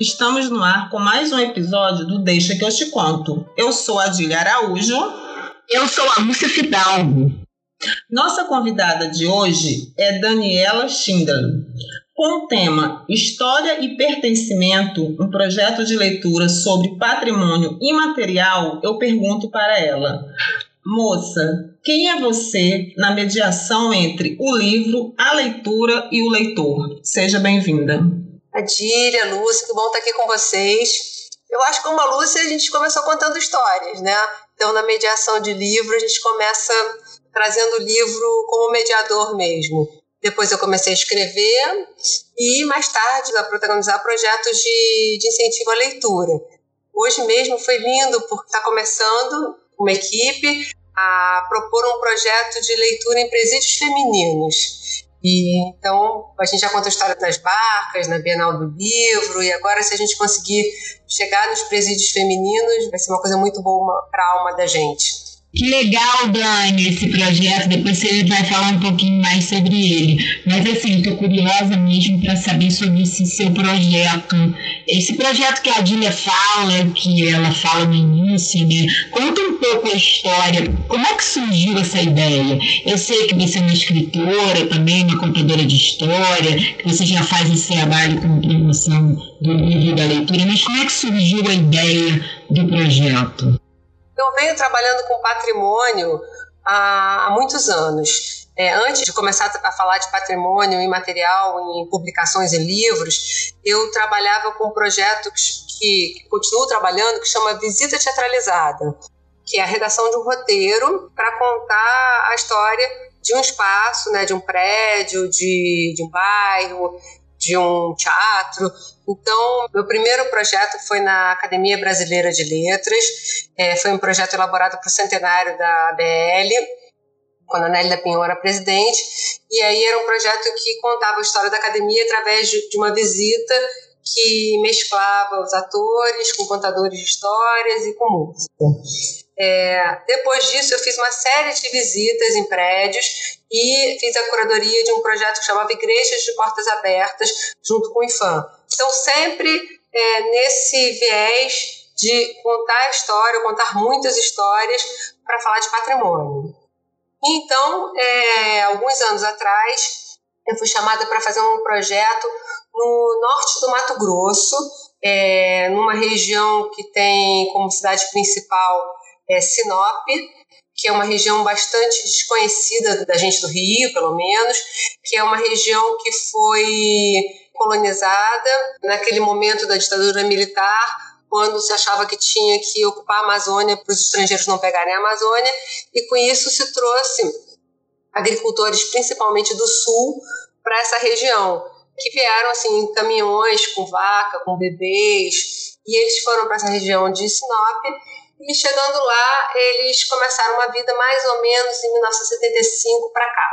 Estamos no ar com mais um episódio do Deixa que eu te conto. Eu sou a Adília Araújo. Eu sou a Lúcia Fidalgo. Nossa convidada de hoje é Daniela Schindler. Com o tema História e Pertencimento, um projeto de leitura sobre patrimônio imaterial, eu pergunto para ela: Moça, quem é você na mediação entre o livro, a leitura e o leitor? Seja bem-vinda. Adília, Lúcia, que bom estar aqui com vocês. Eu acho que como a Lúcia, a gente começou contando histórias, né? Então, na mediação de livro, a gente começa trazendo o livro como mediador mesmo. Depois eu comecei a escrever e, mais tarde, a protagonizar projetos de, de incentivo à leitura. Hoje mesmo foi lindo, porque está começando uma equipe a propor um projeto de leitura em presídios femininos. E então a gente já conta a história das barcas na Bienal do Livro e agora se a gente conseguir chegar nos presídios femininos vai ser uma coisa muito boa para a alma da gente. Que legal, Dani, esse projeto. Depois você vai falar um pouquinho mais sobre ele. Mas assim, estou curiosa mesmo para saber sobre esse seu projeto. Esse projeto que a Adília fala, que ela fala no início, né? Conta um pouco a história. Como é que surgiu essa ideia? Eu sei que você é uma escritora também, uma contadora de história, que você já faz esse trabalho com promoção do livro da leitura, mas como é que surgiu a ideia do projeto? Eu venho trabalhando com patrimônio há, há muitos anos. É, antes de começar a falar de patrimônio imaterial em publicações e livros, eu trabalhava com um projeto que, que continuo trabalhando, que chama Visita Teatralizada, que é a redação de um roteiro para contar a história de um espaço, né, de um prédio, de, de um bairro, de um teatro. Então, meu primeiro projeto foi na Academia Brasileira de Letras, é, foi um projeto elaborado para o centenário da ABL, quando a da Pinhon era presidente, e aí era um projeto que contava a história da academia através de, de uma visita que mesclava os atores com contadores de histórias e com música. É, depois disso, eu fiz uma série de visitas em prédios e fiz a curadoria de um projeto que chamava Igrejas de Portas Abertas, junto com o IFAM. Então, sempre é, nesse viés de contar a história, contar muitas histórias para falar de patrimônio. Então, é, alguns anos atrás, eu fui chamada para fazer um projeto no norte do Mato Grosso, é, numa região que tem como cidade principal é, Sinop, que é uma região bastante desconhecida da gente do Rio, pelo menos, que é uma região que foi colonizada naquele momento da ditadura militar, quando se achava que tinha que ocupar a Amazônia para os estrangeiros não pegarem a Amazônia, e com isso se trouxe agricultores, principalmente do sul, para essa região, que vieram assim em caminhões com vaca, com bebês, e eles foram para essa região de Sinop e chegando lá, eles começaram uma vida mais ou menos em 1975 para cá.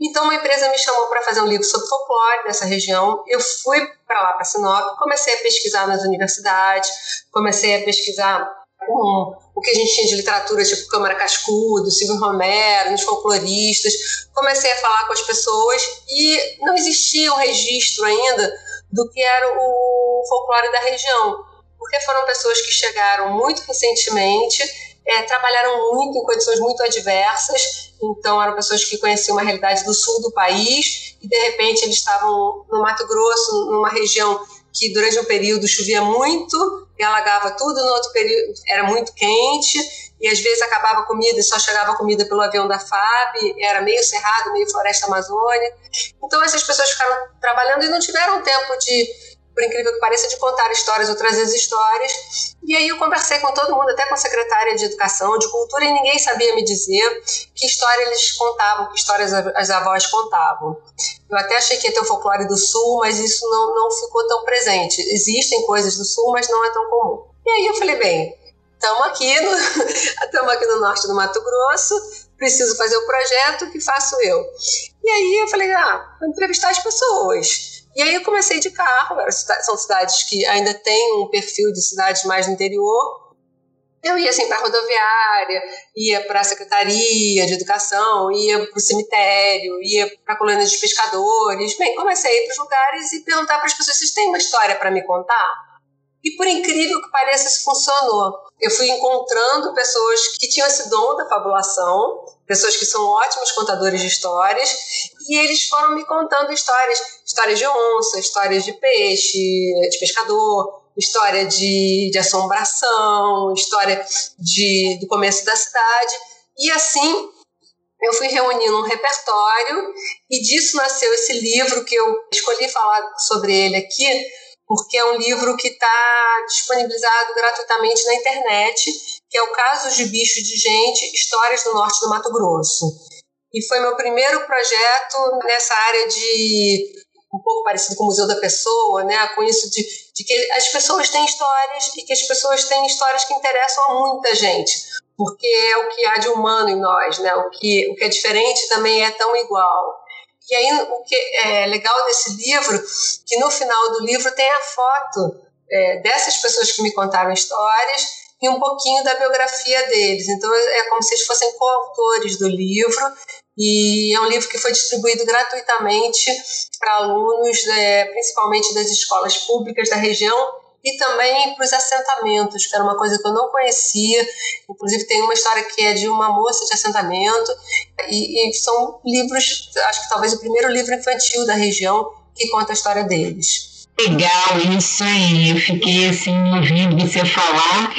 Então, uma empresa me chamou para fazer um livro sobre folclore dessa região. Eu fui para lá, para Sinop, comecei a pesquisar nas universidades, comecei a pesquisar o que a gente tinha de literatura, tipo Câmara Cascudo, Silvio Romero, nos folcloristas. Comecei a falar com as pessoas e não existia um registro ainda do que era o folclore da região porque foram pessoas que chegaram muito recentemente, é, trabalharam muito em condições muito adversas, então eram pessoas que conheciam uma realidade do sul do país e de repente eles estavam no Mato Grosso, numa região que durante um período chovia muito e alagava tudo, no outro período era muito quente e às vezes acabava comida e só chegava comida pelo avião da FAB, era meio cerrado, meio floresta amazônica. Então essas pessoas ficaram trabalhando e não tiveram tempo de por incrível que pareça, de contar histórias ou trazer as histórias. E aí eu conversei com todo mundo, até com a secretária de Educação, de Cultura, e ninguém sabia me dizer que história eles contavam, que histórias as avós contavam. Eu até achei que ia ter o folclore do Sul, mas isso não, não ficou tão presente. Existem coisas do Sul, mas não é tão comum. E aí eu falei, bem, estamos aqui, no, estamos aqui no norte do Mato Grosso, preciso fazer o projeto, que faço eu? E aí eu falei, ah, vou entrevistar as pessoas. E aí eu comecei de carro, são cidades que ainda têm um perfil de cidades mais no interior. Eu ia assim para a rodoviária, ia para a secretaria de educação, ia para o cemitério, ia para a colônia de pescadores. Bem, comecei a ir para os lugares e perguntar para as pessoas: vocês têm uma história para me contar? E por incrível que pareça, isso funcionou. Eu fui encontrando pessoas que tinham esse dom da fabulação, pessoas que são ótimos contadores de histórias, e eles foram me contando histórias, histórias de onça, histórias de peixe, de pescador, história de, de assombração, história de, do começo da cidade. E assim eu fui reunindo um repertório e disso nasceu esse livro que eu escolhi falar sobre ele aqui, porque é um livro que está disponibilizado gratuitamente na internet, que é o Casos de Bicho de Gente, Histórias do Norte do Mato Grosso. E foi meu primeiro projeto nessa área de um pouco parecido com o Museu da Pessoa, né? com isso de, de que as pessoas têm histórias e que as pessoas têm histórias que interessam a muita gente, porque é o que há de humano em nós, né? o, que, o que é diferente também é tão igual. E aí, o que é legal desse livro, que no final do livro tem a foto é, dessas pessoas que me contaram histórias e um pouquinho da biografia deles. Então, é como se eles fossem coautores do livro e é um livro que foi distribuído gratuitamente para alunos, é, principalmente das escolas públicas da região e também para os assentamentos, que era uma coisa que eu não conhecia. Inclusive, tem uma história que é de uma moça de assentamento, e, e são livros, acho que talvez o primeiro livro infantil da região que conta a história deles legal isso aí. Eu fiquei assim ouvindo você falar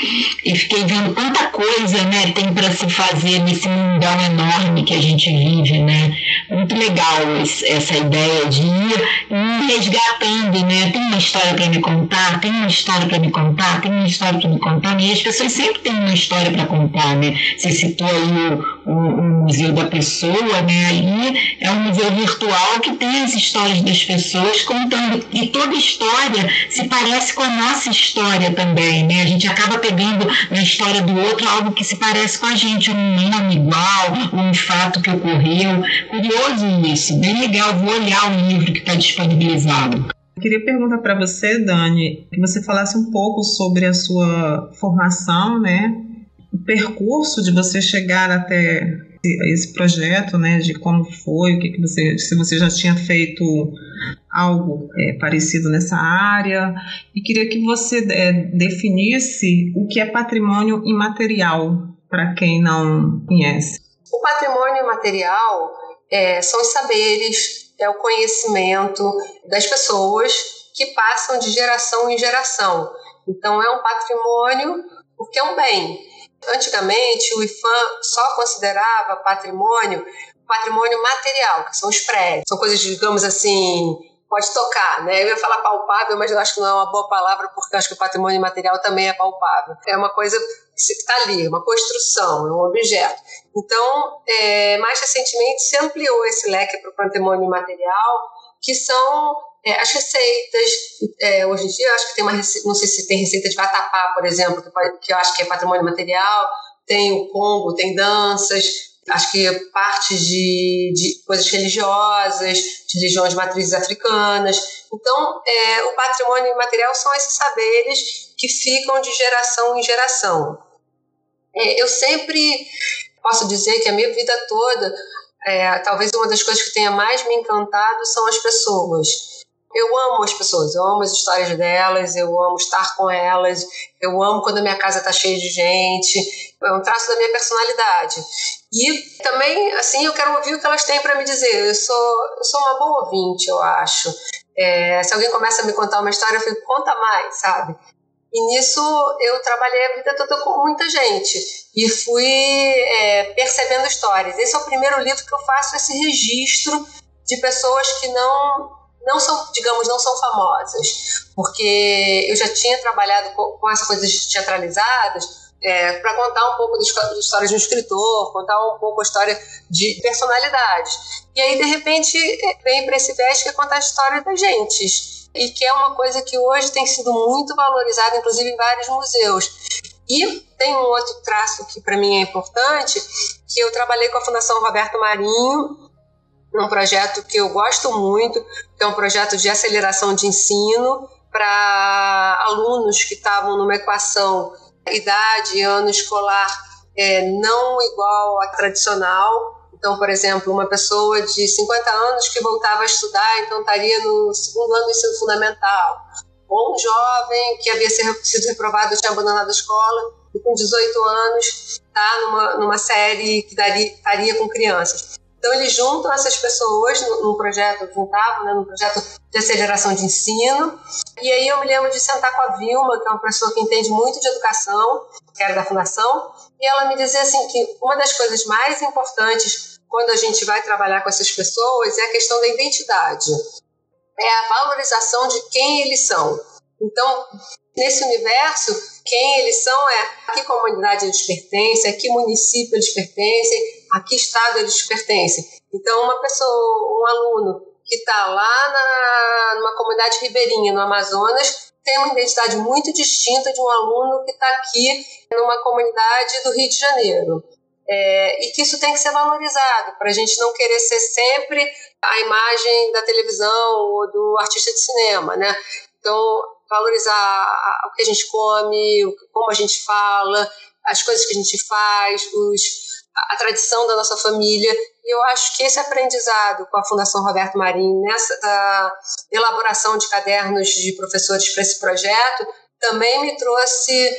e fiquei vendo quanta coisa, né, tem para se fazer nesse mundão enorme que a gente vive, né? Muito legal essa ideia de ir, resgatando, né? Tem uma história para me contar, tem uma história para me contar, tem uma história para me contar, e as pessoas sempre têm uma história para contar, né? Você citou aí o, o, o Museu da Pessoa, né? Aí é um museu virtual que tem as histórias das pessoas contando e toda história se parece com a nossa história também, né? A gente acaba pegando na história do outro algo que se parece com a gente, um nome igual, um fato que ocorreu. Curioso isso, bem legal. Vou olhar o livro que está disponibilizado. Eu queria perguntar para você, Dani, que você falasse um pouco sobre a sua formação, né? O percurso de você chegar até esse projeto, né, de como foi, o que, que você, se você já tinha feito algo é, parecido nessa área, e queria que você é, definisse o que é patrimônio imaterial para quem não conhece. O patrimônio imaterial é, são os saberes, é o conhecimento das pessoas que passam de geração em geração. Então é um patrimônio porque é um bem, Antigamente, o IFAM só considerava patrimônio patrimônio material, que são os prédios. São coisas, digamos assim, pode tocar, né? Eu ia falar palpável, mas eu acho que não é uma boa palavra, porque acho que o patrimônio material também é palpável. É uma coisa que está ali, uma construção, é um objeto. Então, é, mais recentemente, se ampliou esse leque para o patrimônio material, que são é, as receitas, é, hoje em dia, acho que tem uma receita, não sei se tem receita de vatapá, por exemplo, que, que eu acho que é patrimônio material, tem o Congo, tem danças, acho que parte de, de coisas religiosas, de religiões de matrizes africanas. Então, é, o patrimônio material são esses saberes que ficam de geração em geração. É, eu sempre posso dizer que a minha vida toda, é, talvez uma das coisas que tenha mais me encantado são as pessoas eu amo as pessoas, eu amo as histórias delas, eu amo estar com elas, eu amo quando a minha casa está cheia de gente, é um traço da minha personalidade. E também, assim, eu quero ouvir o que elas têm para me dizer. Eu sou, eu sou uma boa ouvinte, eu acho. É, se alguém começa a me contar uma história, eu fico, conta mais, sabe? E nisso eu trabalhei a vida toda com muita gente e fui é, percebendo histórias. Esse é o primeiro livro que eu faço esse registro de pessoas que não não são, digamos, não são famosas, porque eu já tinha trabalhado com, com essas coisas teatralizadas é, para contar um pouco da história de um escritor, contar um pouco a história de personalidades. E aí, de repente, vem para esse veste que é contar a história das gentes, e que é uma coisa que hoje tem sido muito valorizada, inclusive em vários museus. E tem um outro traço que para mim é importante, que eu trabalhei com a Fundação Roberto Marinho um projeto que eu gosto muito, que é um projeto de aceleração de ensino para alunos que estavam numa equação idade, ano escolar é, não igual à tradicional. Então, por exemplo, uma pessoa de 50 anos que voltava a estudar, então estaria no segundo ano do ensino fundamental. ou um jovem que havia sido reprovado, tinha abandonado a escola, e com 18 anos está numa, numa série que daria, estaria com crianças. Então, eles juntam essas pessoas num projeto, juntavam, né, num projeto de aceleração de ensino. E aí eu me lembro de sentar com a Vilma, que é uma pessoa que entende muito de educação, que era da Fundação, e ela me dizia assim que uma das coisas mais importantes quando a gente vai trabalhar com essas pessoas é a questão da identidade. É a valorização de quem eles são. Então, nesse universo, quem eles são é a que comunidade eles pertencem, a que município eles pertencem, a que estado eles pertencem. Então, uma pessoa, um aluno que está lá na, numa comunidade ribeirinha, no Amazonas, tem uma identidade muito distinta de um aluno que está aqui numa comunidade do Rio de Janeiro. É, e que isso tem que ser valorizado, para a gente não querer ser sempre a imagem da televisão ou do artista de cinema, né? Então, valorizar o que a gente come, como a gente fala, as coisas que a gente faz, os, a tradição da nossa família. E eu acho que esse aprendizado com a Fundação Roberto Marinho, nessa elaboração de cadernos de professores para esse projeto, também me trouxe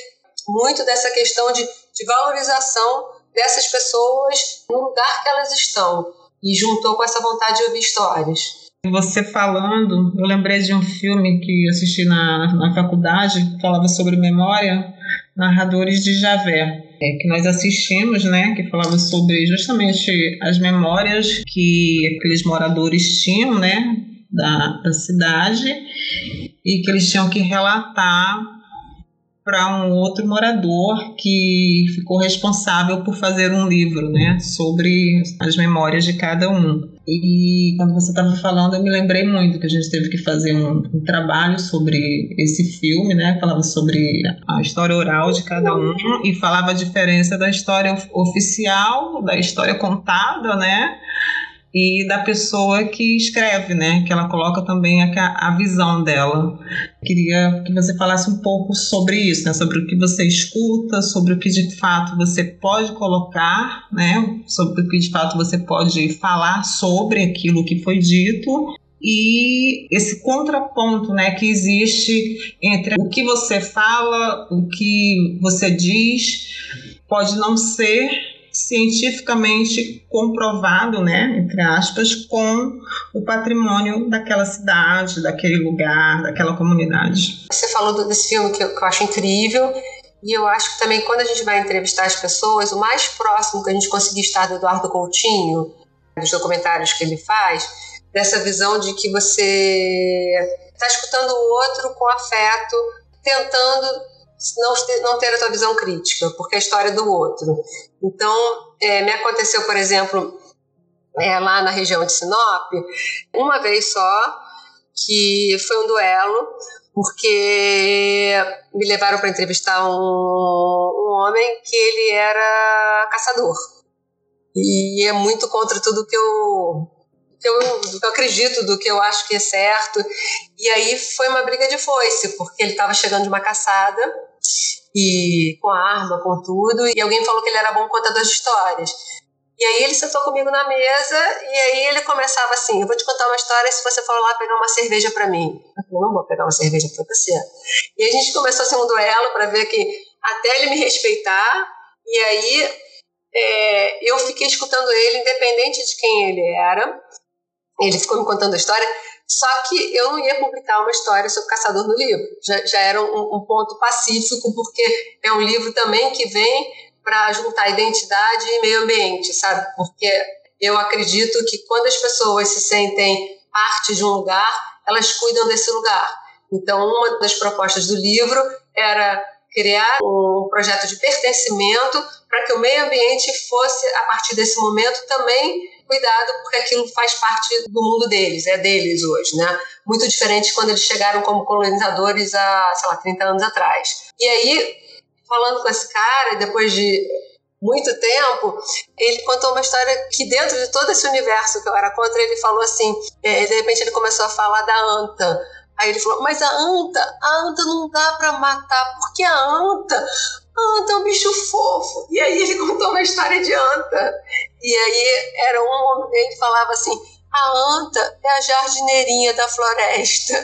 muito dessa questão de, de valorização dessas pessoas no lugar que elas estão. E juntou com essa vontade de ouvir histórias. Você falando, eu lembrei de um filme que assisti na, na faculdade, que falava sobre memória, Narradores de Javé, é, que nós assistimos, né, que falava sobre justamente as memórias que aqueles moradores tinham, né, da, da cidade, e que eles tinham que relatar para um outro morador que ficou responsável por fazer um livro, né, sobre as memórias de cada um. E quando você estava falando, eu me lembrei muito que a gente teve que fazer um, um, trabalho sobre esse filme, né, falava sobre a história oral de cada um e falava a diferença da história oficial, da história contada, né, e da pessoa que escreve, né? Que ela coloca também a, a visão dela. Queria que você falasse um pouco sobre isso, né? Sobre o que você escuta, sobre o que de fato você pode colocar, né? Sobre o que de fato você pode falar sobre aquilo que foi dito e esse contraponto né, que existe entre o que você fala, o que você diz, pode não ser cientificamente comprovado, né, entre aspas, com o patrimônio daquela cidade, daquele lugar, daquela comunidade. Você falou desse filme que eu, que eu acho incrível, e eu acho que também quando a gente vai entrevistar as pessoas, o mais próximo que a gente conseguir estar do Eduardo Coutinho, dos documentários que ele faz, dessa visão de que você está escutando o outro com afeto, tentando não não ter tua visão crítica, porque é a história do outro. Então, é, me aconteceu, por exemplo, é, lá na região de Sinop, uma vez só, que foi um duelo, porque me levaram para entrevistar um, um homem que ele era caçador. E é muito contra tudo que eu eu, que eu acredito, do que eu acho que é certo. E aí foi uma briga de foice, porque ele estava chegando de uma caçada e com arma, com tudo, e alguém falou que ele era bom contador de histórias. E aí ele sentou comigo na mesa e aí ele começava assim: Eu vou te contar uma história se você for lá pegar uma cerveja para mim. Eu falei: Não vou pegar uma cerveja para você. E a gente começou assim um duelo para ver que até ele me respeitar. E aí é, eu fiquei escutando ele, independente de quem ele era. Ele ficou me contando a história. Só que eu não ia publicar uma história sobre caçador no livro. Já, já era um, um ponto pacífico, porque é um livro também que vem para juntar identidade e meio ambiente, sabe? Porque eu acredito que quando as pessoas se sentem parte de um lugar, elas cuidam desse lugar. Então, uma das propostas do livro era criar um projeto de pertencimento para que o meio ambiente fosse, a partir desse momento, também cuidado, porque aquilo faz parte do mundo deles, é deles hoje, né? Muito diferente quando eles chegaram como colonizadores há, sei lá, 30 anos atrás. E aí, falando com esse cara, depois de muito tempo, ele contou uma história que dentro de todo esse universo que eu era contra, ele falou assim, é, de repente ele começou a falar da anta. Aí ele falou, mas a anta, a anta não dá para matar, porque a anta, a anta é um bicho fofo. E aí ele contou uma história de anta. E aí era um ele falava assim: a anta é a jardineirinha da floresta.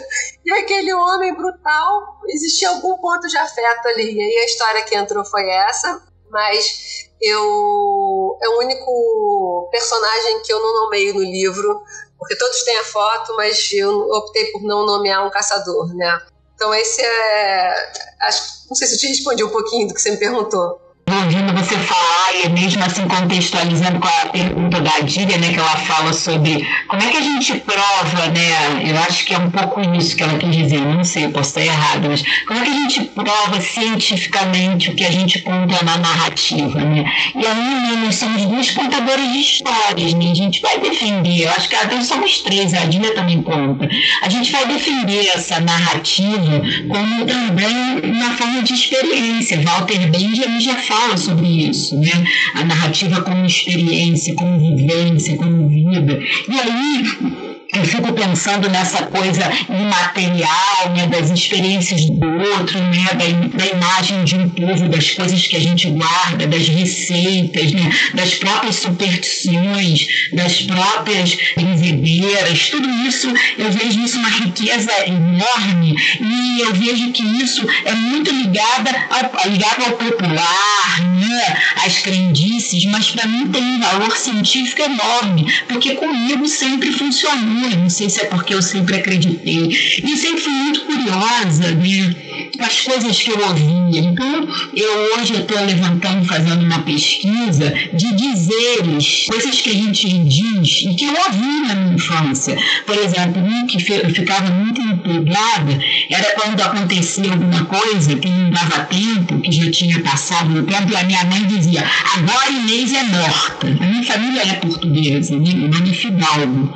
E aquele homem brutal, existia algum ponto de afeto ali. E aí a história que entrou foi essa, mas eu é o único personagem que eu não nomeio no livro, porque todos têm a foto, mas eu optei por não nomear um caçador, né? Então esse é, acho, não sei se eu te respondi um pouquinho do que você me perguntou ouvindo você falar e mesmo assim contextualizando com a pergunta da Adília, né, que ela fala sobre como é que a gente prova, né, eu acho que é um pouco isso que ela quis dizer, não sei, eu posso estar errado, mas como é que a gente prova cientificamente o que a gente conta na narrativa, né? E aí, né, nós somos dois contadores de histórias, né, a gente vai defender, eu acho que até somos três, a Adília também conta, a gente vai defender essa narrativa como também uma forma de experiência, Walter Benjamin já fala fala sobre isso, né? A narrativa como experiência, como vivência, como vida. E aí eu fico pensando nessa coisa imaterial, né, das experiências do outro, né, da, da, imagem de um povo, das coisas que a gente guarda, das receitas, né, das próprias superstições, das próprias benzedeiras, tudo isso, eu vejo isso uma riqueza enorme e eu vejo que isso é muito ligada ao, ligado ao popular, né, às crendices, mas para mim tem um valor científico enorme, porque comigo sempre funcionou não sei se é porque eu sempre acreditei. E sempre fui muito curiosa, né? As coisas que eu ouvia. Então, eu hoje estou levantando, fazendo uma pesquisa de dizeres, coisas que a gente diz e que eu ouvi na minha infância. Por exemplo, um que ficava muito intrigada era quando acontecia alguma coisa que não dava tempo, que já tinha passado o tempo, e a minha mãe dizia: agora Inês é morta. A minha família é portuguesa, né? meu nome é Fidalgo.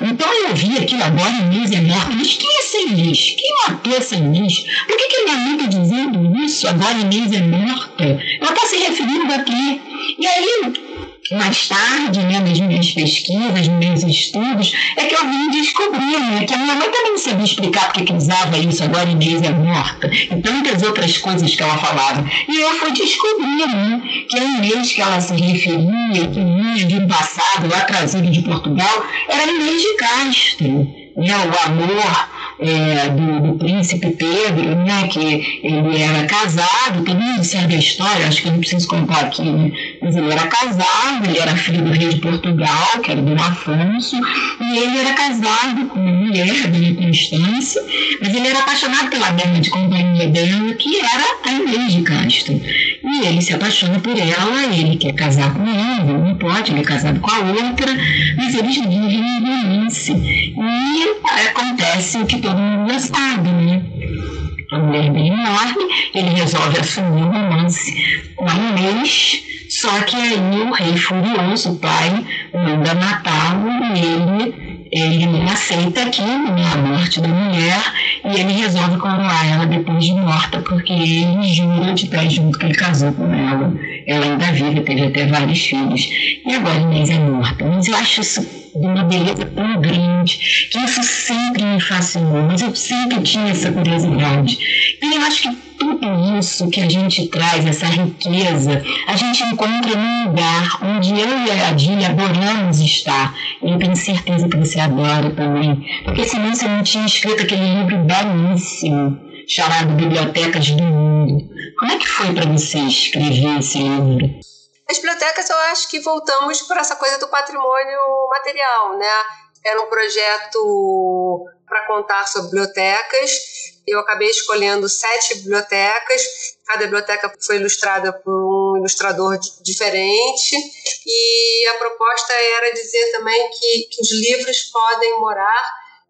Então eu ouvi aquilo agora Inês é morta. Mas quem é essa Inês? Quem matou essa Inês? Por que, que amiga dizendo isso? Agora Inês é morta. Ela está se referindo a quê? E aí, mais tarde, né, nas minhas pesquisas, nos meus estudos, é que eu vim descobrir né, que a minha mãe também não sabia explicar porque que usava isso, agora Inês é morta, e tantas outras coisas que ela falava. E eu fui descobrir né, que a Inês que ela se referia, que de um passado lá trazido de Portugal, era Inês de Castro. Né, o amor é, do, do, príncipe Pedro, né, que ele era casado, todo mundo sabe a história, acho que eu não preciso contar aqui, né, mas ele era casado, ele era filho do rei de Portugal, que era Dom Afonso, e ele era casado com uma mulher, Dona Constância, mas ele era apaixonado pela dama de companhia dela, que era a Inês de Castro. E ele se apaixona por ela, ele quer casar com ela, não pode, ele é casado com a outra, mas eles vivem em romance. E acontece o que todo mundo já sabe, né? A mulher bem enorme, ele resolve assumir o romance com a Inês, só que aí o rei furioso, o pai, manda matá-lo e ele ele não aceita aquilo, né, a morte da mulher, e ele resolve coroar ela depois de morta, porque ele jura de pé junto que ele casou com ela. Ela ainda vive, teve até vários filhos. E agora Inês é morta. Mas eu acho isso de uma beleza tão grande, que isso sempre me fascinou, mas eu sempre tinha essa curiosidade. E eu acho que tudo isso que a gente traz, essa riqueza, a gente encontra num lugar onde eu e a Adília adoramos estar. E eu tenho certeza que você adora também, porque senão você não tinha escrito aquele livro belíssimo chamado Bibliotecas do Mundo. Como é que foi para você escrever esse livro? As bibliotecas, eu acho que voltamos para essa coisa do patrimônio material, né? Era um projeto para contar sobre bibliotecas. Eu acabei escolhendo sete bibliotecas. Cada biblioteca foi ilustrada por um ilustrador diferente. E a proposta era dizer também que, que os livros podem morar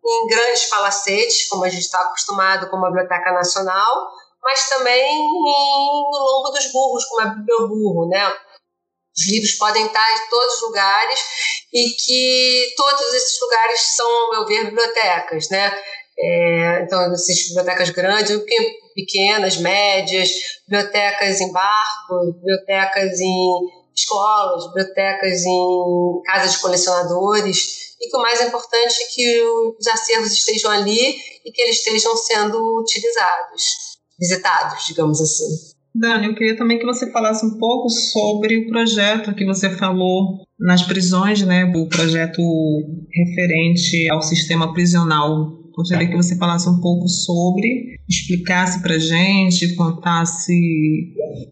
em grandes palacetes, como a gente está acostumado com a Biblioteca Nacional, mas também no Longo dos Burros, como a Biblioburro, né? Os livros podem estar em todos os lugares e que todos esses lugares são, ao meu ver, bibliotecas, né? É, então, essas bibliotecas grandes, pequenas, médias, bibliotecas em barco, bibliotecas em escolas, bibliotecas em casas de colecionadores, e que o mais importante é que os acervos estejam ali e que eles estejam sendo utilizados, visitados, digamos assim. Dani, eu queria também que você falasse um pouco sobre o projeto que você falou nas prisões, né, o projeto referente ao sistema prisional. Gostaria que você falasse um pouco sobre, explicasse para gente, contasse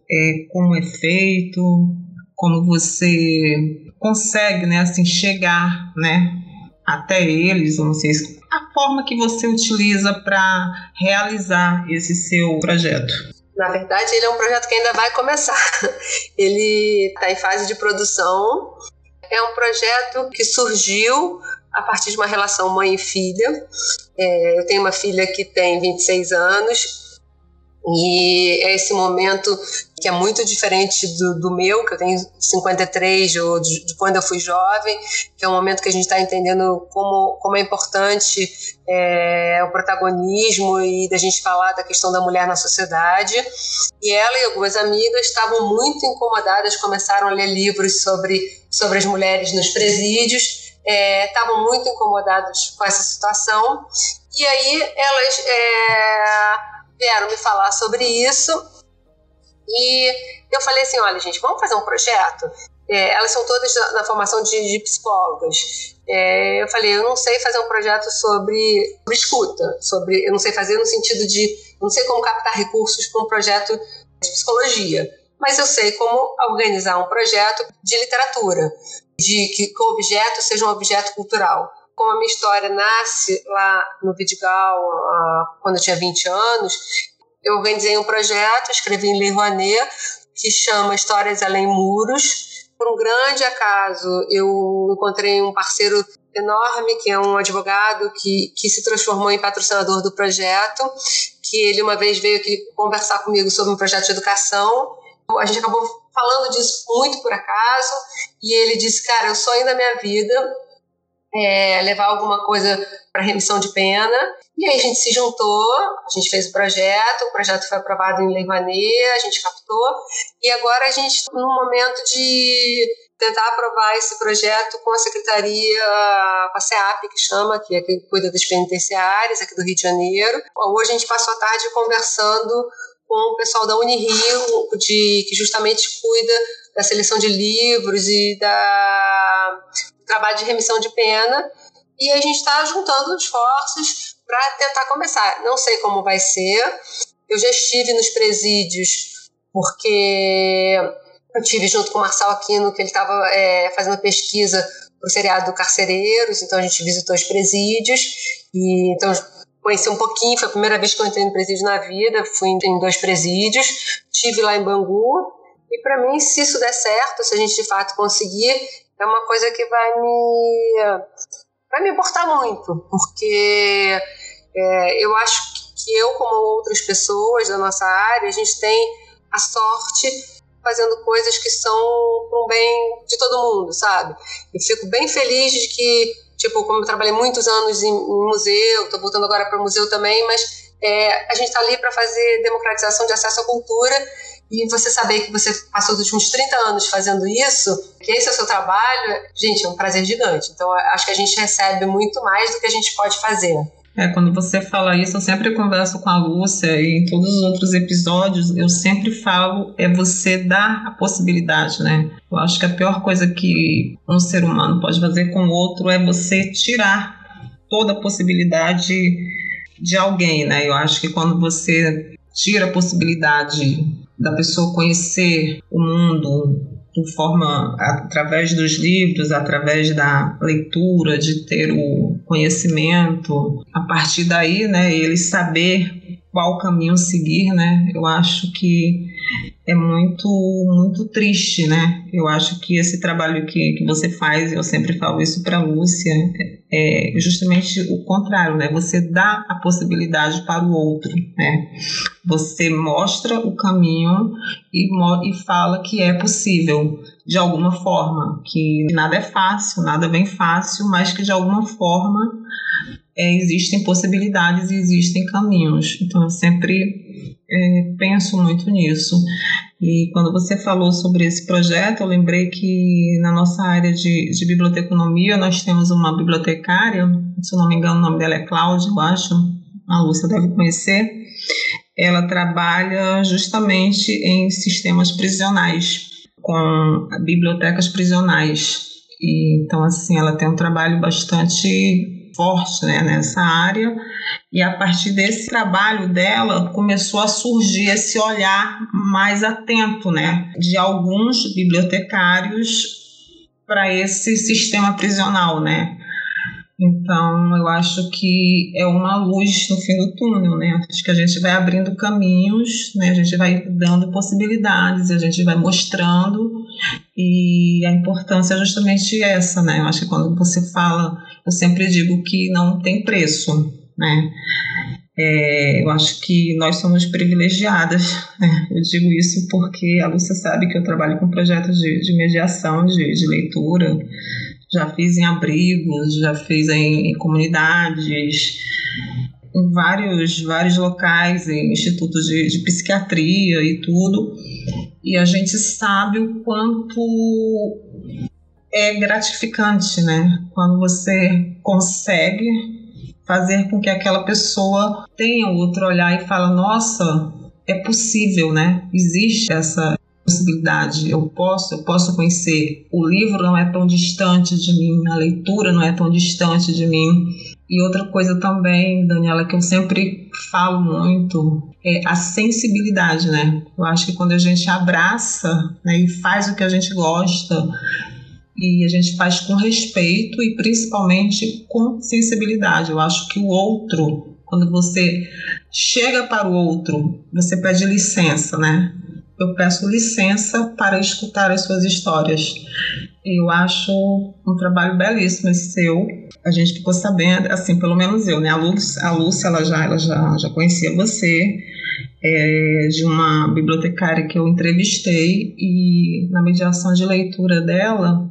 é, como é feito, como você consegue, né, assim, chegar, né, até eles, não sei a forma que você utiliza para realizar esse seu projeto. Na verdade, ele é um projeto que ainda vai começar. Ele está em fase de produção. É um projeto que surgiu a partir de uma relação mãe e filha. É, eu tenho uma filha que tem 26 anos e é esse momento que é muito diferente do, do meu, que eu tenho 53, ou de, de, quando eu fui jovem, que é um momento que a gente está entendendo como, como é importante é, o protagonismo e da gente falar da questão da mulher na sociedade. E ela e algumas amigas estavam muito incomodadas, começaram a ler livros sobre, sobre as mulheres nos presídios, é, estavam muito incomodadas com essa situação. E aí elas. É, vieram me falar sobre isso. E eu falei assim: olha, gente, vamos fazer um projeto? É, elas são todas na formação de, de psicólogas. É, eu falei, eu não sei fazer um projeto sobre, sobre, escuta, sobre, eu não sei fazer no sentido de, não sei como captar recursos para um projeto de psicologia, mas eu sei como organizar um projeto de literatura, de que o objeto seja um objeto cultural como a minha história nasce lá no Vidigal, quando eu tinha 20 anos, eu organizei um projeto, escrevi em Lei Rouanet, que chama Histórias Além Muros. Por um grande acaso, eu encontrei um parceiro enorme, que é um advogado que, que se transformou em patrocinador do projeto, que ele uma vez veio aqui conversar comigo sobre um projeto de educação. A gente acabou falando disso muito por acaso, e ele disse, cara, o sonho da minha vida é, levar alguma coisa para remissão de pena. E aí a gente se juntou, a gente fez o projeto, o projeto foi aprovado em Lei a gente captou, e agora a gente está no momento de tentar aprovar esse projeto com a secretaria, com a CEAP, que chama, que é quem cuida das penitenciárias aqui do Rio de Janeiro. Hoje a gente passou a tarde conversando com o pessoal da Unirio, de, que justamente cuida da seleção de livros e da trabalho de remissão de pena, e a gente está juntando esforços para tentar começar. Não sei como vai ser. Eu já estive nos presídios, porque eu tive junto com o Marcelo Aquino, que ele estava é, fazendo pesquisa para o seriado do Carcereiros, então a gente visitou os presídios, e então conheci um pouquinho, foi a primeira vez que eu entrei no presídio na vida, fui em dois presídios, estive lá em Bangu, e para mim, se isso der certo, se a gente de fato conseguir, é uma coisa que vai me vai me importar muito, porque é, eu acho que eu, como outras pessoas da nossa área, a gente tem a sorte fazendo coisas que são para o bem de todo mundo, sabe? Eu fico bem feliz de que, tipo, como eu trabalhei muitos anos em, em museu, estou voltando agora para o museu também, mas é, a gente está ali para fazer democratização de acesso à cultura e você saber que você passou os últimos 30 anos fazendo isso, que esse é o seu trabalho, gente, é um prazer gigante. Então, acho que a gente recebe muito mais do que a gente pode fazer. É, quando você fala isso, eu sempre converso com a Lúcia e em todos os outros episódios, eu sempre falo é você dar a possibilidade, né? Eu acho que a pior coisa que um ser humano pode fazer com o outro é você tirar toda a possibilidade de alguém, né? Eu acho que quando você tira a possibilidade da pessoa conhecer o mundo de forma através dos livros, através da leitura, de ter o conhecimento, a partir daí, né, ele saber qual caminho seguir, né? Eu acho que é muito muito triste, né? Eu acho que esse trabalho que, que você faz, eu sempre falo isso para Lúcia, é justamente o contrário, né? Você dá a possibilidade para o outro, né? Você mostra o caminho e, e fala que é possível de alguma forma, que nada é fácil, nada vem fácil, mas que de alguma forma é, existem possibilidades e existem caminhos. Então eu sempre é, penso muito nisso. E quando você falou sobre esse projeto, eu lembrei que na nossa área de, de biblioteconomia nós temos uma bibliotecária, se eu não me engano o nome dela é Cláudia, eu acho, a Lúcia deve conhecer. Ela trabalha justamente em sistemas prisionais, com bibliotecas prisionais. E, então, assim, ela tem um trabalho bastante forte né, nessa área. E a partir desse trabalho dela começou a surgir esse olhar mais atento, né, de alguns bibliotecários para esse sistema prisional, né? Então, eu acho que é uma luz no fim do túnel, né? Acho que a gente vai abrindo caminhos, né? A gente vai dando possibilidades, a gente vai mostrando e a importância é justamente essa, né? Eu acho que quando você fala, eu sempre digo que não tem preço, né? É, eu acho que nós somos privilegiadas. Né? Eu digo isso porque a Lúcia sabe que eu trabalho com projetos de, de mediação, de, de leitura, já fiz em abrigos, já fiz em, em comunidades, em vários, vários locais, em institutos de, de psiquiatria e tudo. E a gente sabe o quanto é gratificante, né? Quando você consegue fazer com que aquela pessoa tenha outro olhar e fala, nossa, é possível, né? Existe essa possibilidade. Eu posso, eu posso conhecer. O livro não é tão distante de mim, a leitura não é tão distante de mim. E outra coisa também, Daniela, que eu sempre falo muito, é a sensibilidade, né? Eu acho que quando a gente abraça né, e faz o que a gente gosta, e a gente faz com respeito e principalmente com sensibilidade. Eu acho que o outro, quando você chega para o outro, você pede licença, né? eu peço licença para escutar as suas histórias. Eu acho um trabalho belíssimo esse seu. A gente ficou sabendo, assim, pelo menos eu, né? A Lúcia, a Lúcia ela já, ela já, já conhecia você, é, de uma bibliotecária que eu entrevistei, e na mediação de leitura dela,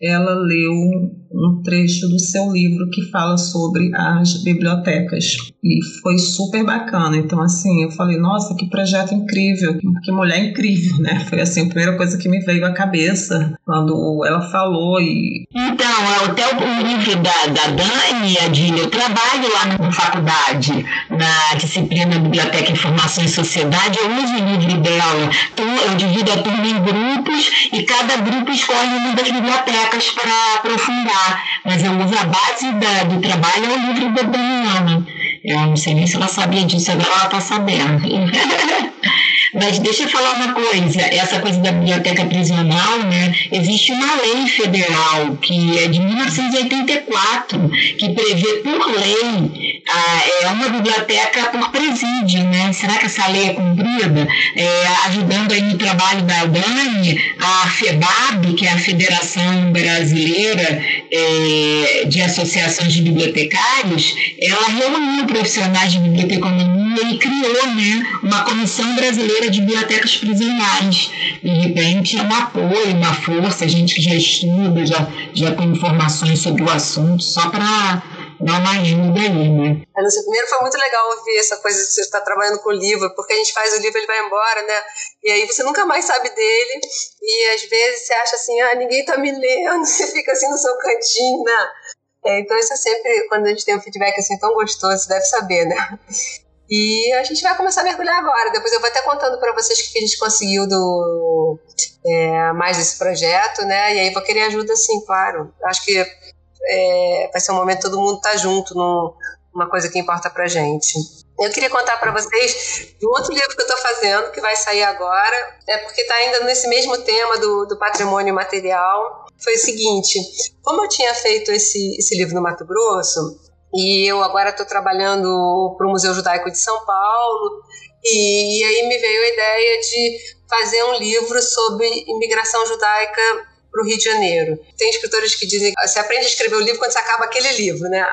ela leu um trecho do seu livro que fala sobre as bibliotecas e foi super bacana. Então, assim, eu falei, nossa, que projeto incrível, que mulher incrível, né? Foi assim a primeira coisa que me veio à cabeça quando ela falou e. Então, até o livro da, da Dani, Adília, eu trabalho lá na faculdade, na disciplina Biblioteca, Informação e Sociedade, eu uso o livro dela. Então, eu divido a turma em grupos e cada grupo escolhe uma das bibliotecas para aprofundar mas a base da, do trabalho é o livro da Daniela. Eu não sei nem se ela sabia disso, agora ela está sabendo. Mas deixa eu falar uma coisa, essa coisa da biblioteca prisional, né? Existe uma lei federal que é de 1984 que prevê por lei ah, é uma biblioteca por presídio, né? Será que essa lei é cumprida? É, ajudando aí no trabalho da Dani, a FEBAB, que é a Federação Brasileira é, de Associações de Bibliotecários, ela reuniu profissionais de biblioteconomia e criou né, uma Comissão Brasileira de Bibliotecas Prisionais. De repente, é um apoio, uma força, gente que já estuda, já, já tem informações sobre o assunto, só para dar uma ajuda aí, né? primeiro foi muito legal ouvir essa coisa de você estar trabalhando com o livro, porque a gente faz o livro, ele vai embora, né? E aí você nunca mais sabe dele, e às vezes você acha assim, ah, ninguém tá me lendo, você fica assim no seu cantinho, né? É, então isso é sempre, quando a gente tem um feedback assim tão gostoso, você deve saber, né? E a gente vai começar a mergulhar agora. Depois eu vou até contando para vocês o que a gente conseguiu do é, mais desse projeto, né? E aí vou querer ajuda, sim, claro. Acho que é, vai ser um momento todo mundo tá junto numa coisa que importa pra gente. Eu queria contar para vocês um outro livro que eu estou fazendo, que vai sair agora, é porque está ainda nesse mesmo tema do, do patrimônio material. Foi o seguinte: como eu tinha feito esse, esse livro no Mato Grosso, e eu agora estou trabalhando para o Museu Judaico de São Paulo, e, e aí me veio a ideia de fazer um livro sobre imigração judaica para o Rio de Janeiro. Tem escritores que dizem que você aprende a escrever o livro quando você acaba aquele livro, né?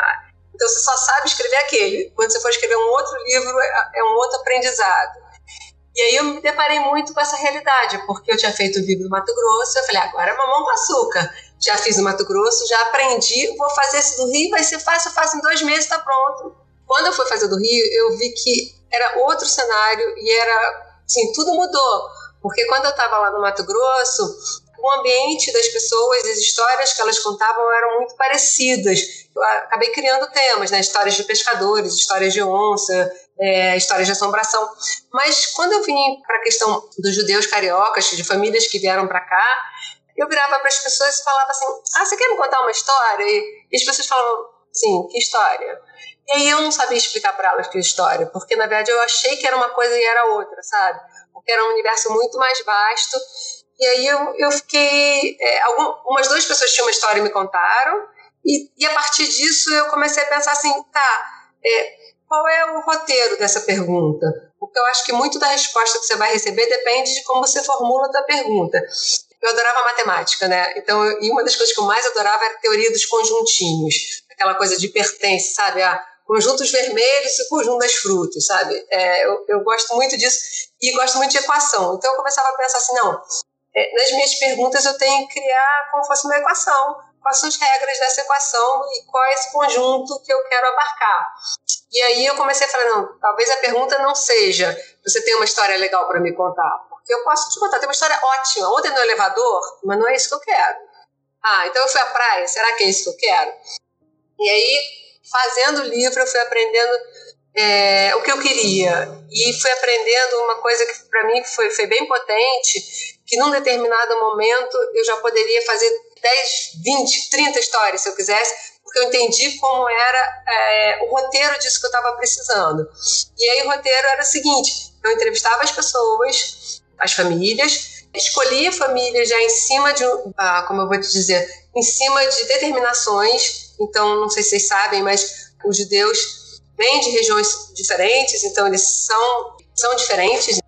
Então você só sabe escrever aquele. Quando você for escrever um outro livro, é, é um outro aprendizado. E aí eu me deparei muito com essa realidade, porque eu tinha feito o livro do Mato Grosso, eu falei, agora é mamão com açúcar. Já fiz no Mato Grosso, já aprendi, vou fazer esse do Rio, vai ser fácil, faço em dois meses, está pronto. Quando eu fui fazer do Rio, eu vi que era outro cenário e era, assim, tudo mudou. Porque quando eu estava lá no Mato Grosso, o ambiente das pessoas, as histórias que elas contavam eram muito parecidas. Eu acabei criando temas, né? Histórias de pescadores, histórias de onça, é, histórias de assombração. Mas quando eu vim para a questão dos judeus cariocas, de famílias que vieram para cá, eu virava para as pessoas e falava assim: Ah, você quer me contar uma história? E, e as pessoas falavam: Sim, que história? E aí eu não sabia explicar para elas que história, porque na verdade eu achei que era uma coisa e era outra, sabe? Porque era um universo muito mais vasto. E aí eu, eu fiquei. É, algumas duas pessoas tinham uma história e me contaram, e, e a partir disso eu comecei a pensar assim: tá, é, qual é o roteiro dessa pergunta? Porque eu acho que muito da resposta que você vai receber depende de como você formula a pergunta. Eu adorava matemática, né? Então, e uma das coisas que eu mais adorava era a teoria dos conjuntinhos, aquela coisa de pertence, sabe? Ah, conjuntos vermelhos e conjunto das frutas, sabe? É, eu, eu gosto muito disso e gosto muito de equação. Então, eu começava a pensar assim, não, é, nas minhas perguntas eu tenho que criar como fosse uma equação. Quais são as regras dessa equação e qual é esse conjunto que eu quero abarcar? E aí eu comecei a falar, não, talvez a pergunta não seja, você tem uma história legal para me contar? Eu posso te contar, tem uma história ótima. Ontem no elevador, mas não é isso que eu quero. Ah, então eu fui à praia, será que é isso que eu quero? E aí, fazendo o livro, eu fui aprendendo é, o que eu queria. E fui aprendendo uma coisa que para mim foi, foi bem potente, que num determinado momento eu já poderia fazer 10, 20, 30 histórias se eu quisesse, porque eu entendi como era é, o roteiro disso que eu estava precisando. E aí o roteiro era o seguinte: eu entrevistava as pessoas, as famílias, escolhia famílias já em cima de, ah, como eu vou te dizer, em cima de determinações. Então, não sei se vocês sabem, mas os judeus vêm de regiões diferentes, então eles são, são diferentes.